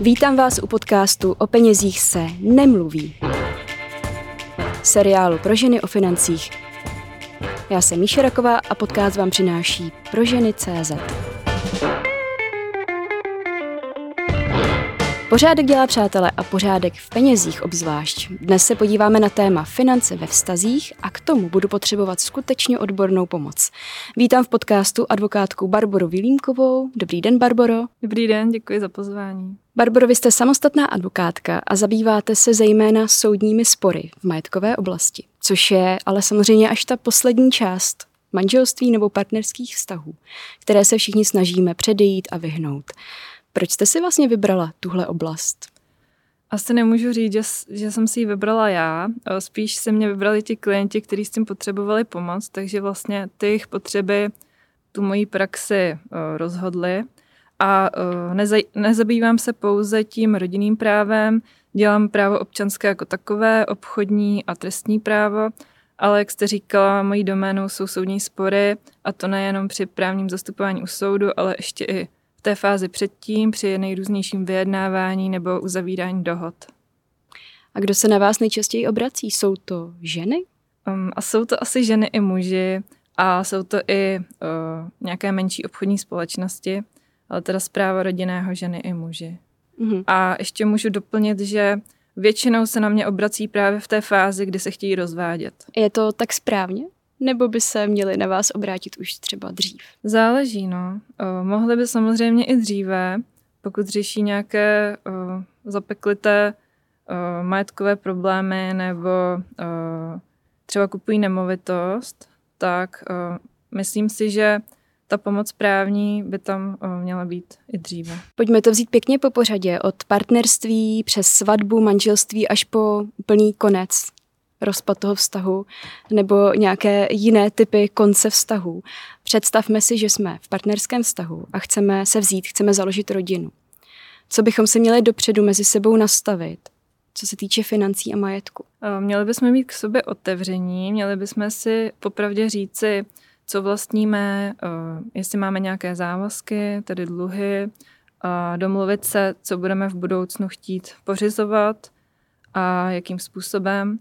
Vítám vás u podcastu O penězích se nemluví. Seriálu pro ženy o financích. Já jsem Míša Raková a podcast vám přináší pro ženy Pořádek dělá přátelé a pořádek v penězích obzvlášť. Dnes se podíváme na téma finance ve vztazích a k tomu budu potřebovat skutečně odbornou pomoc. Vítám v podcastu advokátku Barboru Vilímkovou. Dobrý den, Barboro. Dobrý den, děkuji za pozvání. Barboro, vy jste samostatná advokátka a zabýváte se zejména soudními spory v majetkové oblasti, což je ale samozřejmě až ta poslední část manželství nebo partnerských vztahů, které se všichni snažíme předejít a vyhnout. Proč jste si vlastně vybrala tuhle oblast? Asi nemůžu říct, že, že jsem si ji vybrala já. Spíš se mě vybrali ti klienti, kteří s tím potřebovali pomoc, takže vlastně ty jejich potřeby tu moji praxi rozhodly. A nezabývám se pouze tím rodinným právem, dělám právo občanské jako takové, obchodní a trestní právo, ale jak jste říkala, mojí doménou jsou soudní spory a to nejenom při právním zastupování u soudu, ale ještě i té fázi předtím, při nejrůznějším vyjednávání nebo uzavírání dohod. A kdo se na vás nejčastěji obrací? Jsou to ženy? Um, a jsou to asi ženy i muži a jsou to i uh, nějaké menší obchodní společnosti, ale teda zpráva rodinného ženy i muži. Mm-hmm. A ještě můžu doplnit, že většinou se na mě obrací právě v té fázi, kdy se chtějí rozvádět. Je to tak správně? Nebo by se měli na vás obrátit už třeba dřív? Záleží, no. O, mohli by samozřejmě i dříve, pokud řeší nějaké o, zapeklité o, majetkové problémy nebo o, třeba kupují nemovitost, tak o, myslím si, že ta pomoc právní by tam měla být i dříve. Pojďme to vzít pěkně po pořadě, od partnerství přes svatbu, manželství až po plný konec rozpad toho vztahu nebo nějaké jiné typy konce vztahu. Představme si, že jsme v partnerském vztahu a chceme se vzít, chceme založit rodinu. Co bychom se měli dopředu mezi sebou nastavit, co se týče financí a majetku? Eh, měli bychom mít k sobě otevření, měli bychom si popravdě říci, co vlastníme, eh, jestli máme nějaké závazky, tedy dluhy, a domluvit se, co budeme v budoucnu chtít pořizovat a jakým způsobem.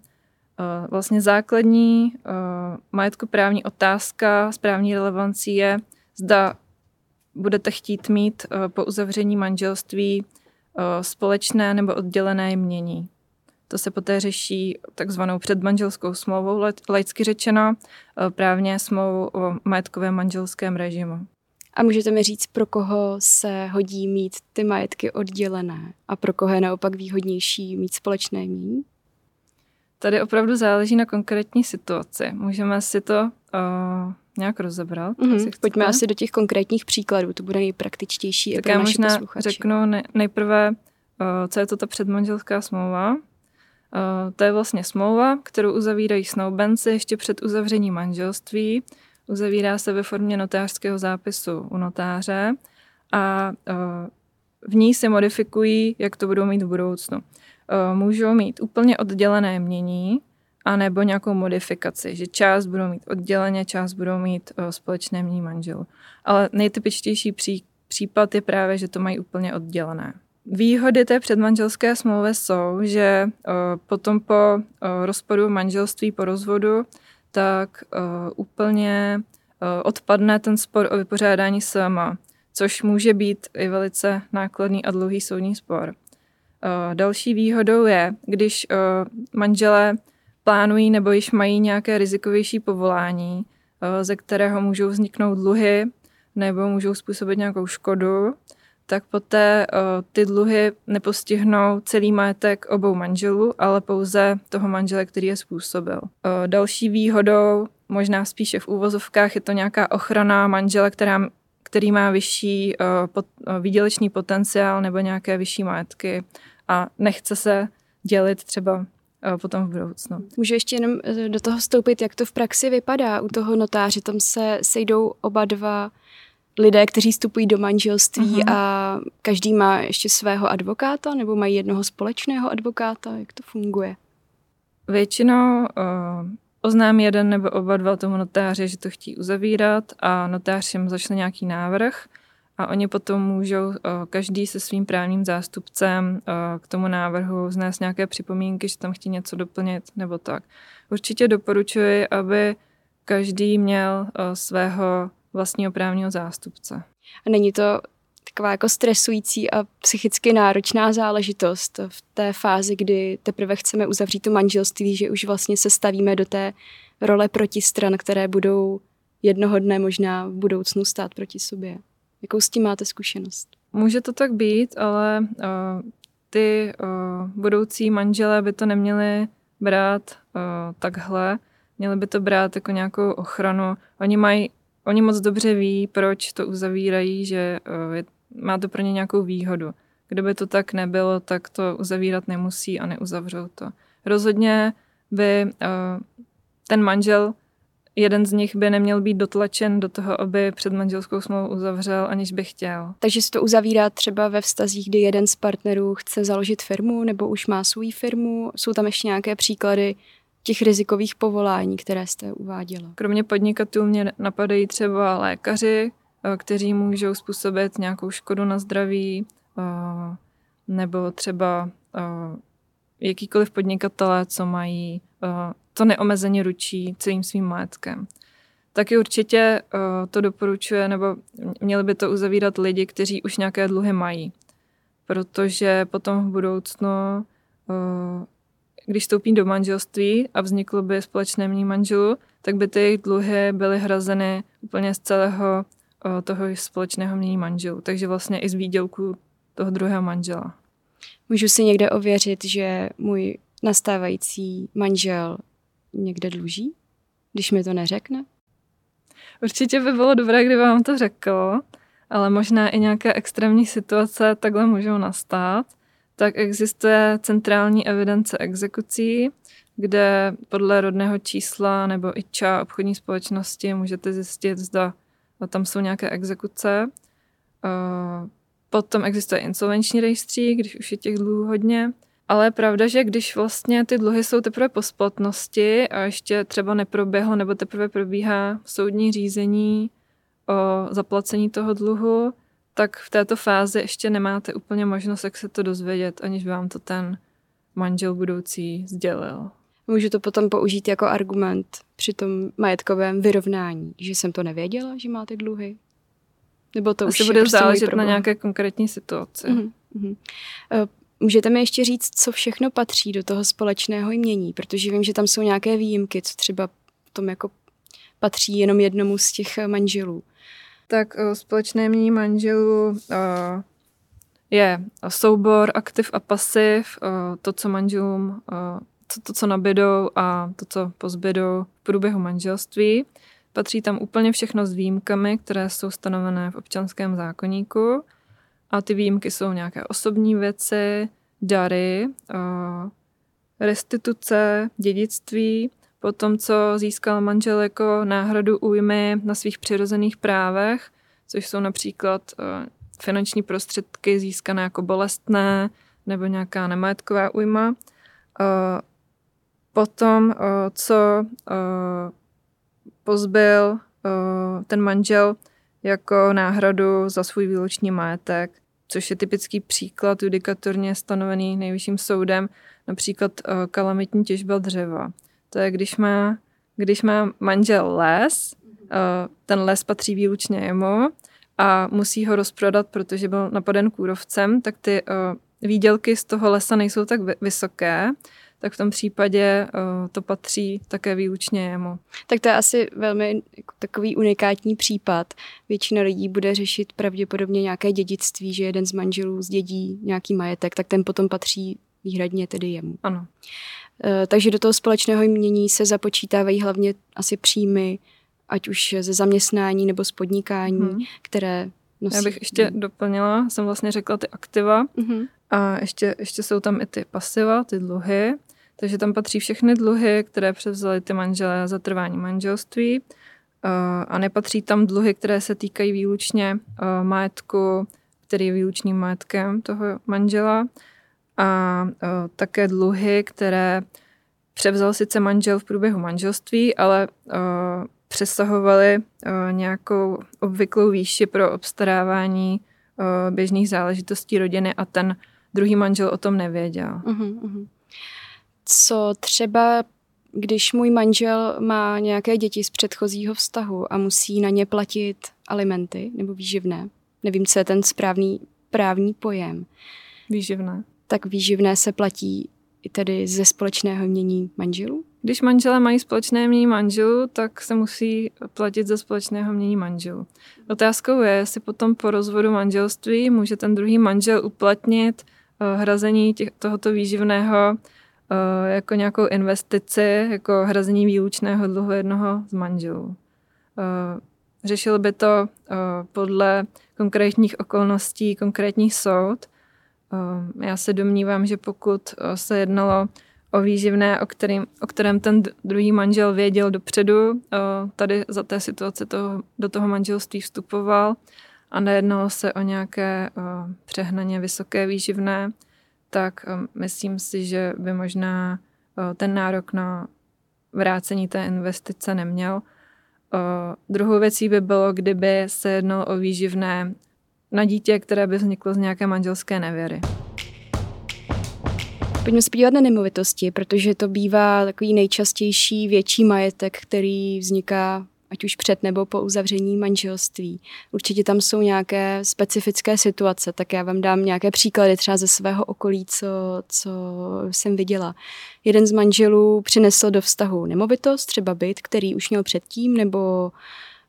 Eh, vlastně základní eh, majetkoprávní otázka správní relevancí je, zda budete chtít mít eh, po uzavření manželství společné nebo oddělené jmění. To se poté řeší takzvanou předmanželskou smlouvou, laicky řečeno, právně smlouvou o majetkovém manželském režimu. A můžete mi říct, pro koho se hodí mít ty majetky oddělené a pro koho je naopak výhodnější mít společné jmění? Tady opravdu záleží na konkrétní situaci. Můžeme si to uh, nějak rozebrat. Mm-hmm. Pojďme asi do těch konkrétních příkladů, to bude nejpraktičtější tak pro já naše možná posluchače. řeknu ne, nejprve, uh, co je to ta předmanželská smlouva. Uh, to je vlastně smlouva, kterou uzavírají snoubenci ještě před uzavřením manželství. Uzavírá se ve formě notářského zápisu u notáře a uh, v ní se modifikují, jak to budou mít v budoucnu. Eh, můžou mít úplně oddělené mění, anebo nějakou modifikaci, že část budou mít odděleně, část budou mít uh, společné mění manželů. Ale nejtypičtější pří, případ je právě, že to mají úplně oddělené. Výhody té předmanželské smlouvy jsou, že uh, potom po rozpadu manželství, po rozvodu, tak úplně odpadne ten spor o vypořádání sama, což může být i velice nákladný a dlouhý soudní spor. Uh, další výhodou je, když uh, manželé plánují nebo již mají nějaké rizikovější povolání, uh, ze kterého můžou vzniknout dluhy nebo můžou způsobit nějakou škodu, tak poté ty dluhy nepostihnou celý majetek obou manželů, ale pouze toho manžele, který je způsobil. Další výhodou, možná spíše v úvozovkách, je to nějaká ochrana manžela, která, který má vyšší výdělečný potenciál nebo nějaké vyšší majetky a nechce se dělit třeba eh, potom v budoucnu. Můžu ještě jenom eh, do toho vstoupit, jak to v praxi vypadá u toho notáře. Tam se sejdou oba dva lidé, kteří vstupují do manželství uh-huh. a každý má ještě svého advokáta nebo mají jednoho společného advokáta. Jak to funguje? Většinou uh, oznámí jeden nebo oba dva tomu notáře, že to chtí uzavírat a notář jim začne nějaký návrh a oni potom můžou každý se svým právním zástupcem k tomu návrhu znést nějaké připomínky, že tam chtějí něco doplnit nebo tak. Určitě doporučuji, aby každý měl svého vlastního právního zástupce. A není to taková jako stresující a psychicky náročná záležitost v té fázi, kdy teprve chceme uzavřít to manželství, že už vlastně se stavíme do té role protistran, které budou jednoho dne možná v budoucnu stát proti sobě. Jakou s tím máte zkušenost? Může to tak být, ale uh, ty uh, budoucí manželé by to neměli brát uh, takhle. Měli by to brát jako nějakou ochranu. Oni mají, oni moc dobře ví, proč to uzavírají, že uh, je, má to pro ně nějakou výhodu. Kdyby to tak nebylo, tak to uzavírat nemusí a neuzavřou to. Rozhodně by uh, ten manžel jeden z nich by neměl být dotlačen do toho, aby před manželskou smlouvu uzavřel, aniž by chtěl. Takže se to uzavírá třeba ve vztazích, kdy jeden z partnerů chce založit firmu nebo už má svou firmu. Jsou tam ještě nějaké příklady těch rizikových povolání, které jste uváděla? Kromě podnikatelů mě napadají třeba lékaři, eh, kteří můžou způsobit nějakou škodu na zdraví, eh, nebo třeba eh, jakýkoliv podnikatelé, co mají to neomezeně ručí celým svým majetkem. Taky určitě uh, to doporučuje, nebo měli by to uzavírat lidi, kteří už nějaké dluhy mají. Protože potom v budoucnu, uh, když vstoupí do manželství a vzniklo by společné mní manželů, tak by ty jejich dluhy byly hrazeny úplně z celého uh, toho společného mění manželů. Takže vlastně i z výdělku toho druhého manžela. Můžu si někde ověřit, že můj nastávající manžel někde dluží, když mi to neřekne? Určitě by bylo dobré, kdyby vám to řekl, ale možná i nějaké extrémní situace takhle můžou nastat. Tak existuje centrální evidence exekucí, kde podle rodného čísla nebo IČA obchodní společnosti můžete zjistit, zda tam jsou nějaké exekuce. Potom existuje insolvenční rejstřík, když už je těch dluhů hodně. Ale je pravda, že když vlastně ty dluhy jsou teprve po splatnosti a ještě třeba neproběhlo nebo teprve probíhá soudní řízení o zaplacení toho dluhu, tak v této fázi ještě nemáte úplně možnost, jak se to dozvědět, aniž by vám to ten manžel budoucí sdělil. Můžu to potom použít jako argument při tom majetkovém vyrovnání, že jsem to nevěděla, že máte dluhy? Nebo to Asi už bude prostě záležet na nějaké konkrétní situaci. Uh-huh. Můžete mi ještě říct, co všechno patří do toho společného jmění, protože vím, že tam jsou nějaké výjimky, co třeba tom jako patří jenom jednomu z těch manželů. Tak o, společné jmění manželů o, je soubor aktiv a pasiv, to, co manželům, to, to, co nabydou a to, co pozbydou v průběhu manželství. Patří tam úplně všechno s výjimkami, které jsou stanovené v občanském zákoníku. A ty výjimky jsou nějaké osobní věci, dary, restituce, dědictví, potom co získal manžel jako náhradu újmy na svých přirozených právech, což jsou například finanční prostředky získané jako bolestné nebo nějaká nemajetková újma. Potom, co pozbyl ten manžel jako náhradu za svůj výlučný majetek, což je typický příklad judikatorně stanovený nejvyšším soudem, například uh, kalamitní těžba dřeva. To je, když má, když má manžel les, uh, ten les patří výlučně jemu a musí ho rozprodat, protože byl napaden kůrovcem, tak ty uh, výdělky z toho lesa nejsou tak vysoké, tak v tom případě uh, to patří také výlučně jemu. Tak to je asi velmi takový unikátní případ. Většina lidí bude řešit pravděpodobně nějaké dědictví, že jeden z manželů zdědí nějaký majetek, tak ten potom patří výhradně tedy jemu. Ano. Uh, takže do toho společného jmění se započítávají hlavně asi příjmy, ať už ze zaměstnání nebo z podnikání, hmm. které nosí. Já bych ještě doplnila, jsem vlastně řekla ty aktiva, mm-hmm. a ještě, ještě jsou tam i ty pasiva, ty dluhy. Takže tam patří všechny dluhy, které převzaly ty manželé za trvání manželství. Eh, a nepatří tam dluhy, které se týkají výlučně eh, majetku, který je výlučným majetkem toho manžela. A eh, také dluhy, které převzal sice manžel v průběhu manželství, ale přesahovaly nějakou obvyklou výši pro obstarávání běžných záležitostí rodiny a ten druhý manžel o tom nevěděl. Uh-huh, uh-huh. Co třeba, když můj manžel má nějaké děti z předchozího vztahu a musí na ně platit alimenty nebo výživné, nevím, co je ten správný právní pojem. Výživné. Tak výživné se platí i tedy ze společného mění manželů? Když manželé mají společné mění manželů, tak se musí platit ze společného mění manželů. Otázkou je, jestli potom po rozvodu manželství může ten druhý manžel uplatnit uh, hrazení těch, tohoto výživného jako nějakou investici, jako hrazení výlučného dluhu jednoho z manželů. Uh, řešil by to podle konkrétních okolností konkrétní soud. Já se domnívám, že pokud se jednalo o výživné, o, kterým, o kterém ten druhý manžel věděl dopředu, tady za té situace toho, do toho manželství vstupoval a nejednalo se o nějaké přehnaně vysoké výživné, tak myslím si, že by možná ten nárok na vrácení té investice neměl. Uh, druhou věcí by bylo, kdyby se jednalo o výživné na dítě, které by vzniklo z nějaké manželské nevěry. Pojďme se podívat na nemovitosti, protože to bývá takový nejčastější větší majetek, který vzniká ať už před nebo po uzavření manželství. Určitě tam jsou nějaké specifické situace, tak já vám dám nějaké příklady třeba ze svého okolí, co, co jsem viděla. Jeden z manželů přinesl do vztahu nemovitost, třeba byt, který už měl předtím, nebo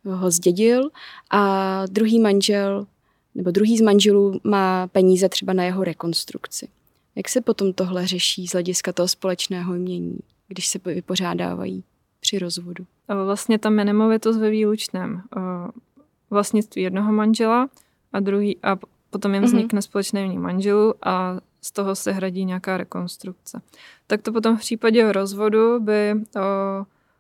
ho zdědil a druhý manžel nebo druhý z manželů má peníze třeba na jeho rekonstrukci. Jak se potom tohle řeší z hlediska toho společného mění, když se vypořádávají při rozvodu? Vlastně tam je nemovitost ve výlučném vlastnictví jednoho manžela a druhý a potom jim mhm. vznikne mm-hmm. společné mění manželů a z toho se hradí nějaká rekonstrukce. Tak to potom v případě rozvodu by o,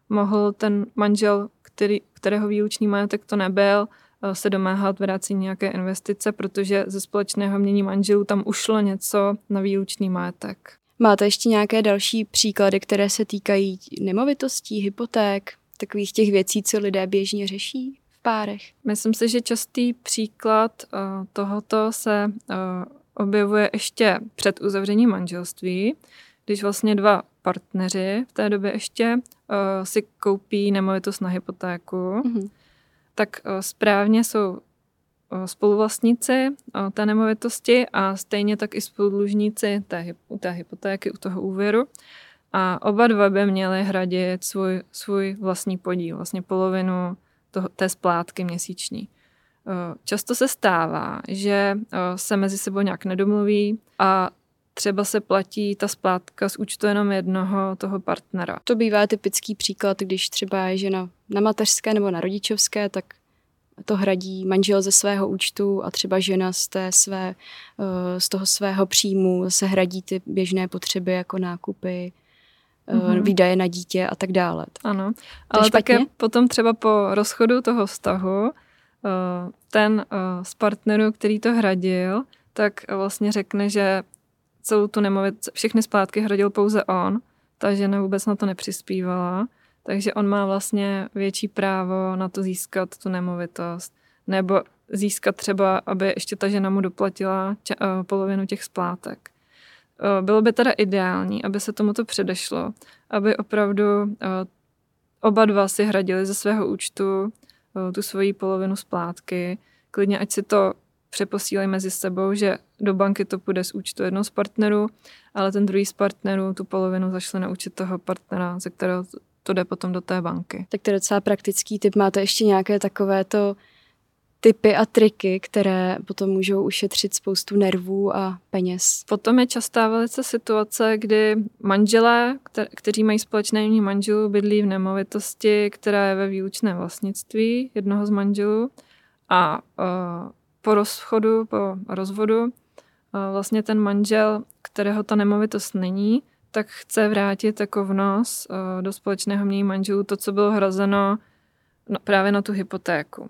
mohl ten manžel, který, kterého výlučný majetek to nebyl, se domáhat vrácení nějaké investice, protože ze společného mění manželů tam ušlo něco na výlučný majetek. Máte ještě nějaké další příklady, které se týkají nemovitostí, hypoték, takových těch věcí, co lidé běžně řeší v párech? Myslím si, že častý příklad uh, tohoto se uh, objevuje ještě před uzavřením manželství, když vlastně dva partneři v té době ještě uh, si koupí nemovitost na hypotéku, mm-hmm. tak správně jsou spoluvlastníci té nemovitosti a stejně tak i spoludlužníci té, té hypotéky, u toho úvěru. A oba dva by měli hradit svůj, svůj vlastní podíl, vlastně polovinu toho, té splátky měsíční. Často se stává, že se mezi sebou nějak nedomluví a třeba se platí ta splátka z účtu jenom jednoho toho partnera. To bývá typický příklad, když třeba je žena na mateřské nebo na rodičovské, tak to hradí manžel ze svého účtu a třeba žena z, té své, eh, z toho svého příjmu se hradí ty běžné potřeby jako nákupy, mm-hmm. výdaje na dítě a tak dále. Ano, ale také potom třeba po rozchodu toho vztahu eh, ten z partnerů, který to hradil, tak vlastně řekne, že celou tu nemovit, všechny splátky hradil pouze on, ta žena vůbec na to nepřispívala takže on má vlastně větší právo na to získat tu nemovitost. Nebo získat třeba, aby ještě ta žena mu doplatila tě, uh, polovinu těch splátek. Uh, bylo by teda ideální, aby se tomuto předešlo, aby opravdu uh, oba dva si hradili ze svého účtu tu svoji polovinu splátky. Klidně, ať si to přeposílají mezi sebou, že do banky to půjde z účtu jednoho z partnerů, ale ten druhý z partnerů tu polovinu zašle na účet toho partnera, ze kterého to jde potom do té banky. Tak to je docela praktický typ. Máte ještě nějaké takovéto typy a triky, které potom můžou ušetřit spoustu nervů a peněz. Potom je častá velice situace, kdy manželé, kteří mají společné jméní manželů, bydlí v nemovitosti, která je ve výlučném vlastnictví jednoho z manželů a uh, po rozchodu, po rozvodu uh, vlastně ten manžel, kterého ta nemovitost není, tak chce vrátit jako vnos uh, do společného mění manželů to, co bylo hrazeno no, právě na tu hypotéku. Uh,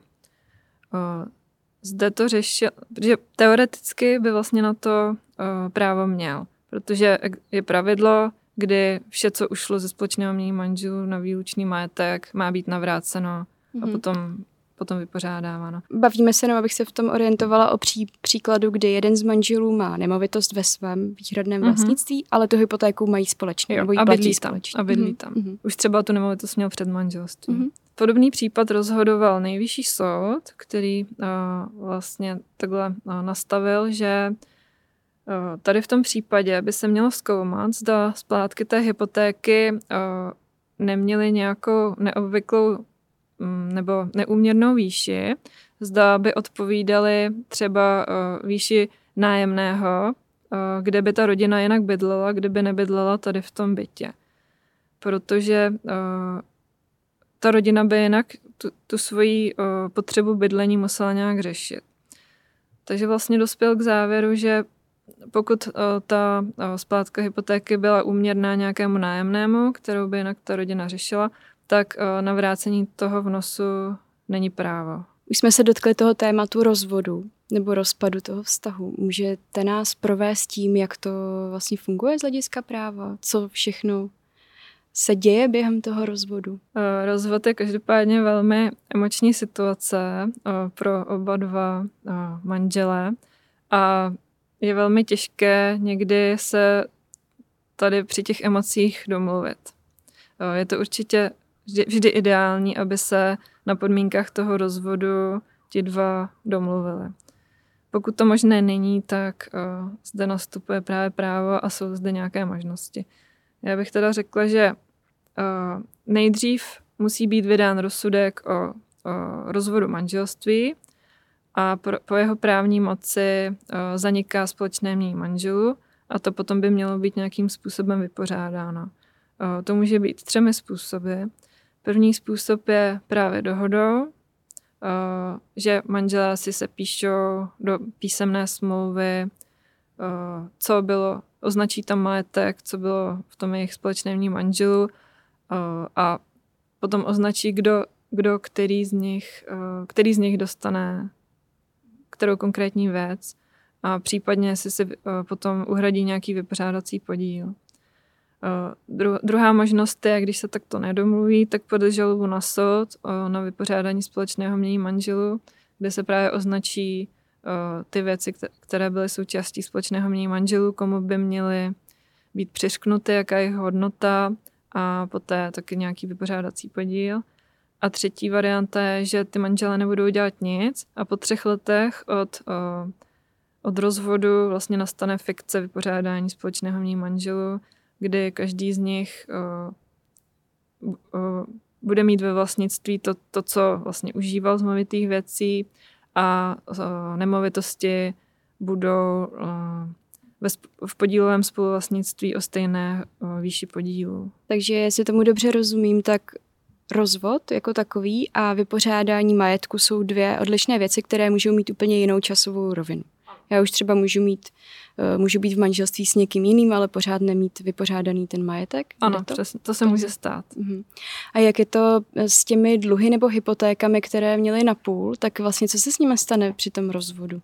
zde to řešil, protože teoreticky by vlastně na to uh, právo měl, protože je pravidlo, kdy vše, co ušlo ze společného mění manželů na výlučný majetek, má být navráceno mm-hmm. a mhm. potom potom vypořádáváno. Bavíme se, no, abych se v tom orientovala o pří, příkladu, kdy jeden z manželů má nemovitost ve svém výhradném mm-hmm. vlastnictví, ale tu hypotéku mají společně. Jo, nebo a bydlí tam. Společně. A bydlí mm-hmm. tam. Mm-hmm. Už třeba tu nemovitost měl před manželstvím. Mm-hmm. Podobný případ rozhodoval nejvyšší soud, který uh, vlastně takhle uh, nastavil, že uh, tady v tom případě by se mělo zkoumat, zda splátky té hypotéky uh, neměly nějakou neobvyklou nebo neúměrnou výši, zda by odpovídali třeba uh, výši nájemného, uh, kde by ta rodina jinak bydlela, kdyby nebydlela tady v tom bytě. Protože uh, ta rodina by jinak tu, tu svoji potřebu bydlení musela nějak řešit. Takže vlastně dospěl k závěru, že pokud ta splátka hypotéky byla úměrná nějakému nájemnému, kterou by jinak ta rodina řešila, tak eh, na vrácení toho vnosu není právo. Už jsme se dotkli toho tématu rozvodu nebo rozpadu toho vztahu. Můžete nás provést tím, jak to vlastně funguje z hlediska práva? Co všechno se děje během toho rozvodu? Eh, rozvod je každopádně velmi emoční situace eh, pro oba dva manžele a je velmi těžké někdy se tady při těch emocích domluvit. Je to určitě vždy, vždy ideální, aby se na podmínkách toho rozvodu ti dva domluvili. Pokud to možné není, tak uh, zde nastupuje právě právo a jsou zde nějaké možnosti. Já bych teda řekla, že uh, nejdřív musí být vydán rozsudek o, o rozvodu manželství a pro, po jeho právní moci uh, zaniká společné mění manželů a to potom by mělo být nějakým způsobem vypořádáno. Uh, to může být třemi způsoby. První způsob je právě dohodou, uh, že manželé si se píšou do písemné smlouvy, uh, co bylo, označí tam majetek, co bylo v tom jejich společném manželu uh, a potom označí, kdo, kdo který, z nich, který z nich dostane kterou konkrétní věc a případně si si potom uhradí nějaký vypořádací podíl. Dru- druhá možnost je, když se takto nedomluví, tak podle žalobu na soud na vypořádání společného mění manželů, kde se právě označí ty věci, které byly součástí společného mění manželů, komu by měly být přišknuty, jaká je hodnota a poté taky nějaký vypořádací podíl. A třetí varianta je, že ty manželé nebudou dělat nic a po třech letech od, od rozvodu vlastně nastane fikce vypořádání společného mění manželů, kdy každý z nich uh, uh, bude mít ve vlastnictví to, to, co vlastně užíval z movitých věcí a uh, nemovitosti budou v podílovém spoluvlastnictví o stejné výši podílu. Takže jestli tomu dobře rozumím, tak rozvod jako takový a vypořádání majetku jsou dvě odlišné věci, které můžou mít úplně jinou časovou rovinu. Já už třeba můžu mít Eh, můžu být v manželství s někým jiným, ale pořád nemít vypořádaný ten majetek. Ano, to? přesně, to se může stát. Uh-huh. A jak je to eh, s těmi dluhy nebo hypotékami, které měly na půl, tak vlastně co se s nimi stane při tom rozvodu?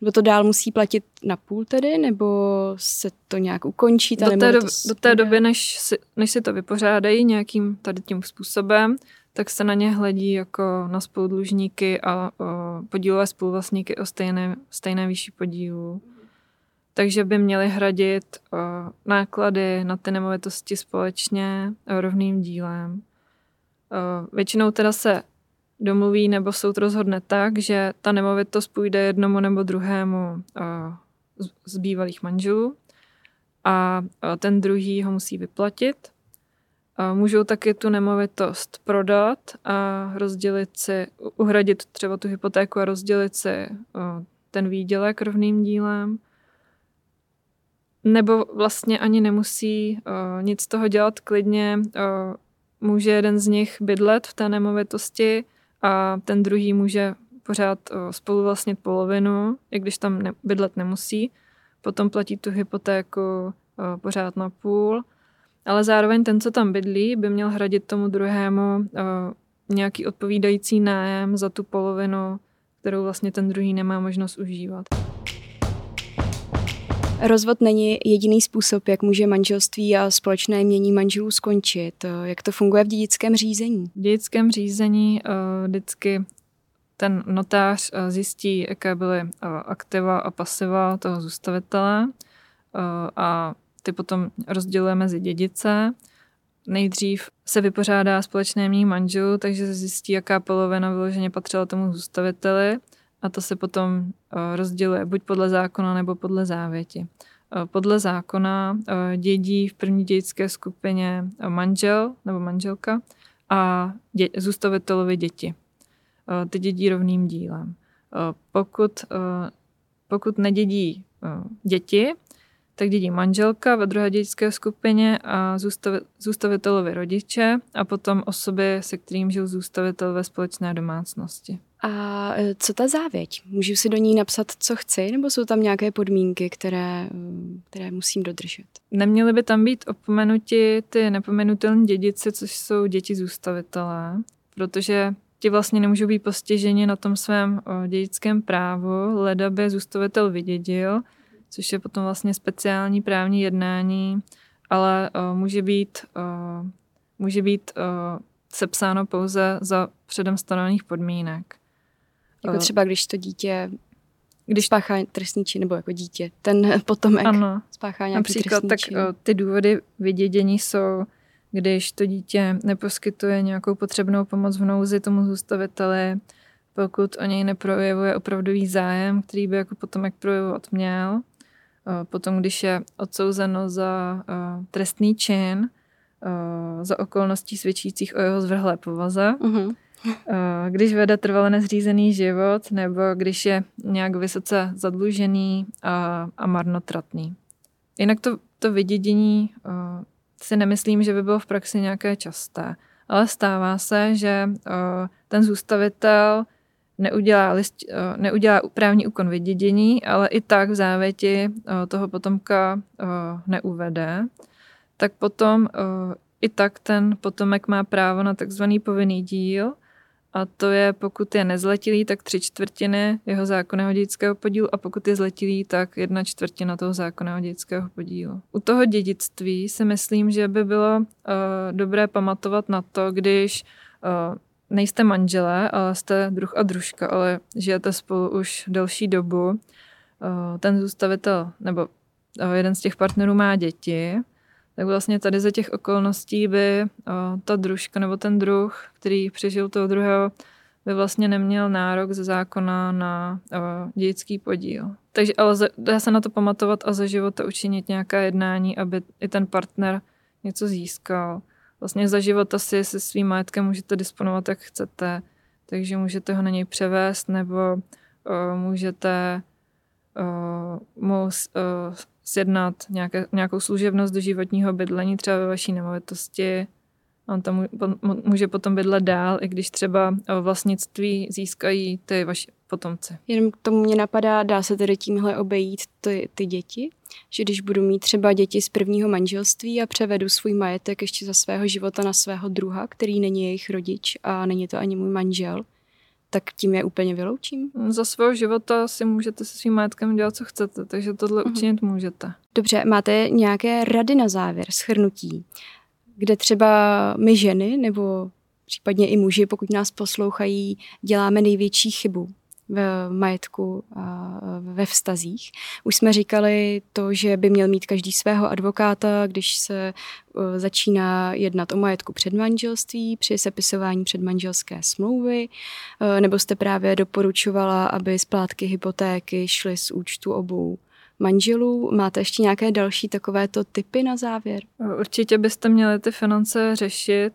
Nebo to dál musí platit na půl tedy, nebo se to nějak ukončí? Ta do, té doby, do té doby, než si, než si to vypořádají nějakým tady tím způsobem, tak se na ně hledí jako na spoludlužníky a podílové spoluvlastníky o stejné, stejné výši podílu takže by měli hradit náklady na ty nemovitosti společně rovným dílem. Většinou teda se domluví nebo soud rozhodne tak, že ta nemovitost půjde jednomu nebo druhému uh, z, bývalých manželů a ten druhý ho musí vyplatit. Uh, můžou taky tu nemovitost prodat a rozdělit si, uhradit třeba tu hypotéku a rozdělit si ten výdělek rovným dílem nebo vlastně ani nemusí nic z toho dělat klidně. Může jeden z nich bydlet v té nemovitosti a ten druhý může pořád spolu vlastnit polovinu, i když tam bydlet nemusí. Potom platí tu hypotéku pořád na půl. Ale zároveň ten, co tam bydlí, by měl hradit tomu druhému uh, nějaký odpovídající nájem za tu polovinu, kterou vlastně ten druhý nemá možnost užívat. Rozvod není jediný způsob, jak může manželství a společné mění manželů skončit. Jak to funguje v dědickém řízení? V dědickém řízení uh, vždycky ten notář zjistí, jaké byly aktiva a pasiva toho zůstavitele a ty potom rozděluje mezi dědice. Nejdřív se vypořádá společné mění manželů, takže se zjistí, jaká polovina vyloženě patřila tomu zůstaviteli a to se potom eh, rozděluje buď podle zákona nebo podle závěti. Eh, podle zákona eh, dědí v první dědické skupině manžel nebo manželka a dě, zůstavitelovi děti. Ty dědí rovným dílem. Pokud, pokud nedědí děti, tak dědí manželka ve druhé dětské skupině a zůstavitelovi rodiče a potom osoby, se kterým žil zůstavitel ve společné domácnosti. A e, co ta závěť? Můžu si do ní napsat, co chci, nebo jsou tam nějaké podmínky, které, e, které musím dodržet? Neměly by tam být opomenuti ty nepomenutelní dědici, což jsou děti zůstavitelé, protože ti vlastně nemůžou být postiženi na tom svém dědickém právu, leda by zůstavitel vydědil, což je potom vlastně speciální právní jednání, ale může být, může být sepsáno pouze za předem stanovených podmínek. Jako třeba, když to dítě když spáchá trestný čin, nebo jako dítě, ten potomek ano. spáchá nějaký Například, trestný tak čin. ty důvody vydědění jsou, když to dítě neposkytuje nějakou potřebnou pomoc v nouzi tomu zůstaviteli, pokud o něj neprojevuje opravdový zájem, který by jako potomek projevovat měl, potom, když je odsouzeno za trestný čin, za okolností svědčících o jeho zvrhlé povaze, Eh, když vede trvale nezřízený život nebo když je nějak vysoce zadlužený a, a marnotratný. Jinak to, to vydědění si nemyslím, že by bylo v praxi nějaké časté, ale stává se, že ten zůstavitel neudělá, list, uh, neudělá právní úkon vydědění, ale i tak v závěti uh, toho potomka uh, neuvede, tak potom i tak ten potomek má právo na takzvaný povinný díl – a to je, pokud je nezletilý, tak tři čtvrtiny jeho zákonného dědického podílu a pokud je zletilý, tak jedna čtvrtina toho zákonného dědického podílu. U toho dědictví si myslím, že by bylo uh, dobré pamatovat na to, když uh, nejste manželé, ale jste druh a družka, ale žijete spolu už delší dobu, uh, ten zůstavitel nebo uh, jeden z těch partnerů má děti, tak vlastně tady za těch okolností by o, ta družka nebo ten druh, který přežil toho druhého, by vlastně neměl nárok ze zákona na dědický podíl. Takže ale dá se na to pamatovat a za života učinit nějaká jednání, aby i ten partner něco získal. Vlastně za života si se svým majetkem můžete disponovat, jak chcete, takže můžete ho na něj převést nebo o, můžete o, mu o, sjednat nějaké, nějakou služebnost do životního bydlení třeba ve vaší nemovitosti. On tam může potom bydlet dál, i když třeba vlastnictví získají ty vaši potomci. Jenom k tomu mě napadá, dá se tedy tímhle obejít ty, ty děti? Že když budu mít třeba děti z prvního manželství a převedu svůj majetek ještě za svého života na svého druha, který není jejich rodič a není to ani můj manžel, tak tím je úplně vyloučím? Za svého života si můžete se svým majetkem dělat, co chcete, takže tohle uh-huh. učinit můžete. Dobře, máte nějaké rady na závěr, schrnutí, kde třeba my ženy nebo případně i muži, pokud nás poslouchají, děláme největší chybu v majetku a ve vztazích. Už jsme říkali to, že by měl mít každý svého advokáta, když se začíná jednat o majetku předmanželství, při sepisování předmanželské smlouvy, nebo jste právě doporučovala, aby splátky hypotéky šly z účtu obou manželů. Máte ještě nějaké další takovéto typy na závěr? Určitě byste měli ty finance řešit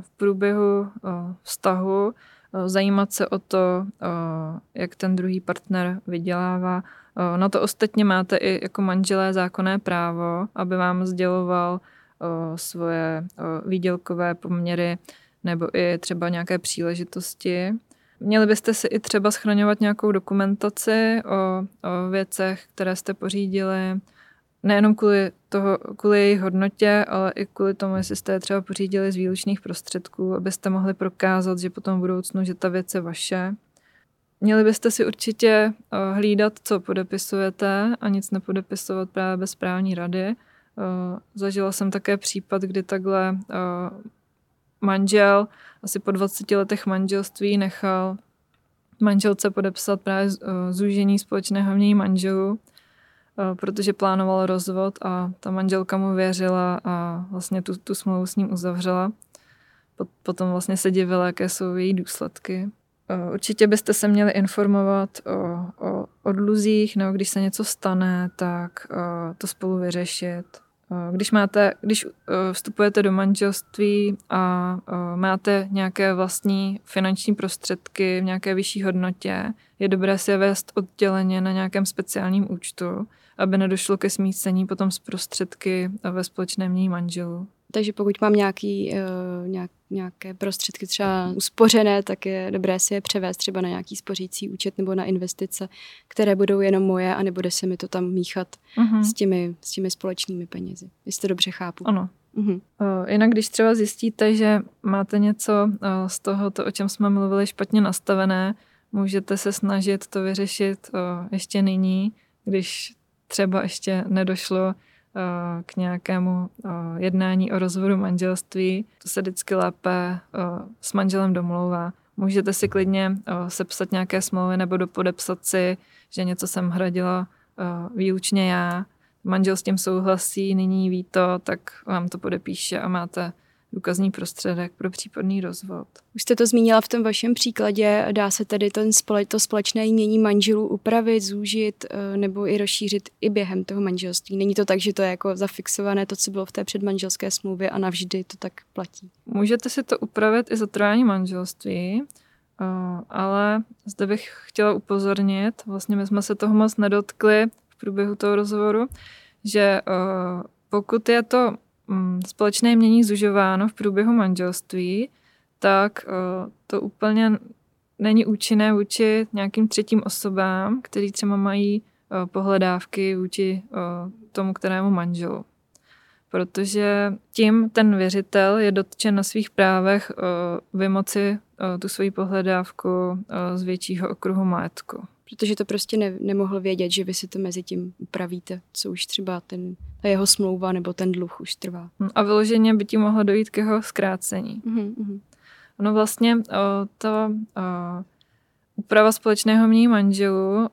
v průběhu vztahu, zajímat se o to, eh, jak ten druhý partner vydělává. Eh, na to ostatně máte i jako manželé zákonné právo, aby vám sděloval svoje výdělkové poměry nebo i třeba nějaké příležitosti. Měli byste si i třeba schraňovat nějakou dokumentaci o, o věcech, které jste pořídili, nejenom kvůli, toho, kvůli jejich hodnotě, ale i kvůli tomu, jestli jste je třeba pořídili z výlučných prostředků, abyste mohli prokázat, že potom v budoucnu, že ta věc je vaše. měli byste si určitě uh, hlídat, co podepisujete a nic nepodepisovat právě bez správní rady. Uh, zažila jsem také případ, kdy takhle uh, manžel asi po 20 letech manželství nechal manželce podepsat právě zúžení společného mění manželů, protože plánoval rozvod a ta manželka mu věřila a vlastně tu, tu smlouvu s ním uzavřela. Potom vlastně se divila, jaké jsou její důsledky. Určitě byste se měli informovat o, o odluzích, nebo když se něco stane, tak to spolu vyřešit. Když, máte, když vstupujete do manželství a máte nějaké vlastní finanční prostředky v nějaké vyšší hodnotě, je dobré si je vést odděleně na nějakém speciálním účtu, aby nedošlo ke smícení potom z prostředky ve společném mění manželů. Takže pokud mám nějaký, uh, nějak, nějaké prostředky třeba uspořené, tak je dobré si je převést třeba na nějaký spořící účet nebo na investice, které budou jenom moje a nebude se mi to tam míchat uh-huh. s, těmi, s těmi společnými penězi. Jestli to dobře chápu. Ano. Uh-huh. Uh, jinak když třeba zjistíte, že máte něco uh, z toho, to, o čem jsme mluvili, špatně nastavené, můžete se snažit to vyřešit ještě nyní, když třeba ještě nedošlo Eh, k nějakému eh, jednání o rozvodu manželství. To se vždycky lépe eh, s manželem domlouvá. Můžete si klidně sepsat nějaké smlouvy nebo dopodepsat si, že něco jsem hradila výlučně já. Manžel s tím souhlasí, nyní ví to, tak vám to podepíše a máte důkazní prostředek pro případný rozvod. Už jste to zmínila v tom vašem příkladě, dá se tedy ten spole, to společné jmění manželů upravit, zúžit eh, nebo i rozšířit i během toho manželství. Není to tak, že to je jako zafixované to, co bylo v té předmanželské smlouvě a navždy to tak platí. Můžete si to upravit i za trvání manželství, eh, ale zde bych chtěla upozornit, vlastně my jsme se toho moc nedotkli v průběhu toho rozhovoru, že eh, pokud je to společné mění zužováno v průběhu manželství, tak eh, to úplně není účinné vůči nějakým třetím osobám, kteří třeba mají eh, pohledávky vůči eh, tomu kterému manželu. Protože tím ten věřitel je dotčen na svých právech vymoci tu svoji pohledávku z většího okruhu majetku protože to prostě ne, nemohl vědět, že vy si to mezi tím upravíte, co už třeba ten, ta jeho smlouva nebo ten dluh už trvá. Hm, a vyloženě by ti mohlo dojít k jeho zkrácení. Mm-hmm. Ono vlastně o, ta o, úprava společného mění manželů o,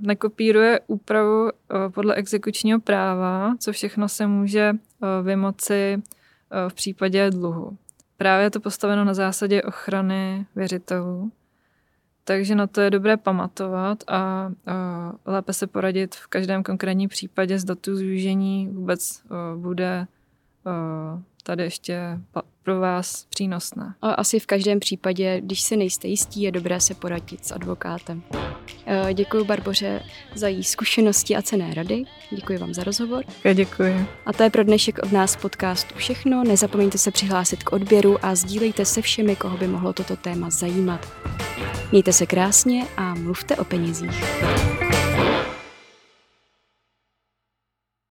nekopíruje úpravu o, podle exekučního práva, co všechno se může o, vymoci o, v případě dluhu. Právě je to postaveno na zásadě ochrany věřitelů. Takže na to je dobré pamatovat a, a lépe se poradit v každém konkrétním případě, zda tu zúžení vůbec o, bude o, tady ještě pro vás přínosné. A asi v každém případě, když se nejste jistí, je dobré se poradit s advokátem. E, děkuji Barboře za její zkušenosti a cené rady. Děkuji vám za rozhovor. Já děkuji. A to je pro dnešek od nás podcastu všechno. Nezapomeňte se přihlásit k odběru a sdílejte se všemi, koho by mohlo toto téma zajímat. Mějte se krásně a mluvte o penězích.